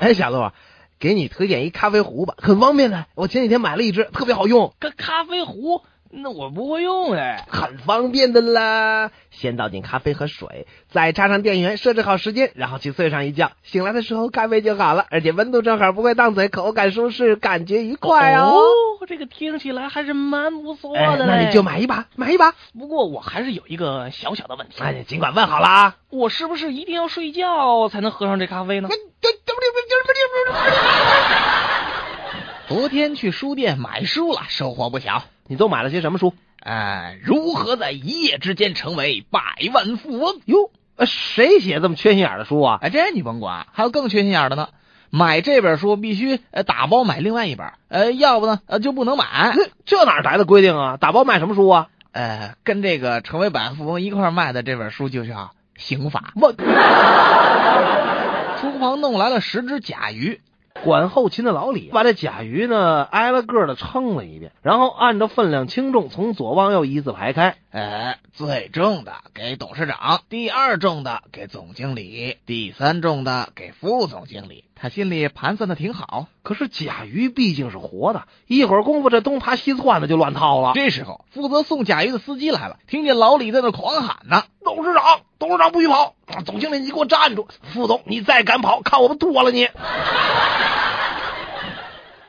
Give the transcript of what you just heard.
哎，小鹿，给你推荐一咖啡壶吧，很方便的。我前几天买了一只，特别好用。个咖啡壶，那我不会用哎。很方便的啦，先倒进咖啡和水，再插上电源，设置好时间，然后去睡上一觉。醒来的时候，咖啡就好了，而且温度正好，不会烫嘴，口感舒适，感觉愉快哦。哦，这个听起来还是蛮不错哎，的嘞。那你就买一把，买一把。不过我还是有一个小小的问题，哎，尽管问好了啊。我是不是一定要睡觉才能喝上这咖啡呢？昨天去书店买书了，收获不小。你都买了些什么书？呃，如何在一夜之间成为百万富翁？哟，呃谁写这么缺心眼儿的书啊？哎，这你甭管，还有更缺心眼儿的呢。买这本书必须呃打包买另外一本，呃，要不呢呃就不能买。这哪儿来的规定啊？打包卖什么书啊？呃，跟这个成为百万富翁一块卖的这本书就叫《刑法我》。厨房弄来了十只甲鱼，管后勤的老李把这甲鱼呢挨了个的称了一遍，然后按照分量轻重从左往右依次排开。哎，最重的给董事长，第二重的给总经理，第三重的给副总经理。他心里盘算的挺好。可是甲鱼毕竟是活的，一会儿功夫这东爬西窜的就乱套了。这时候，负责送甲鱼的司机来了，听见老李在那狂喊呢。董事长，董事长不许跑！总经理，你给我站住！副总，你再敢跑，看我不剁了你！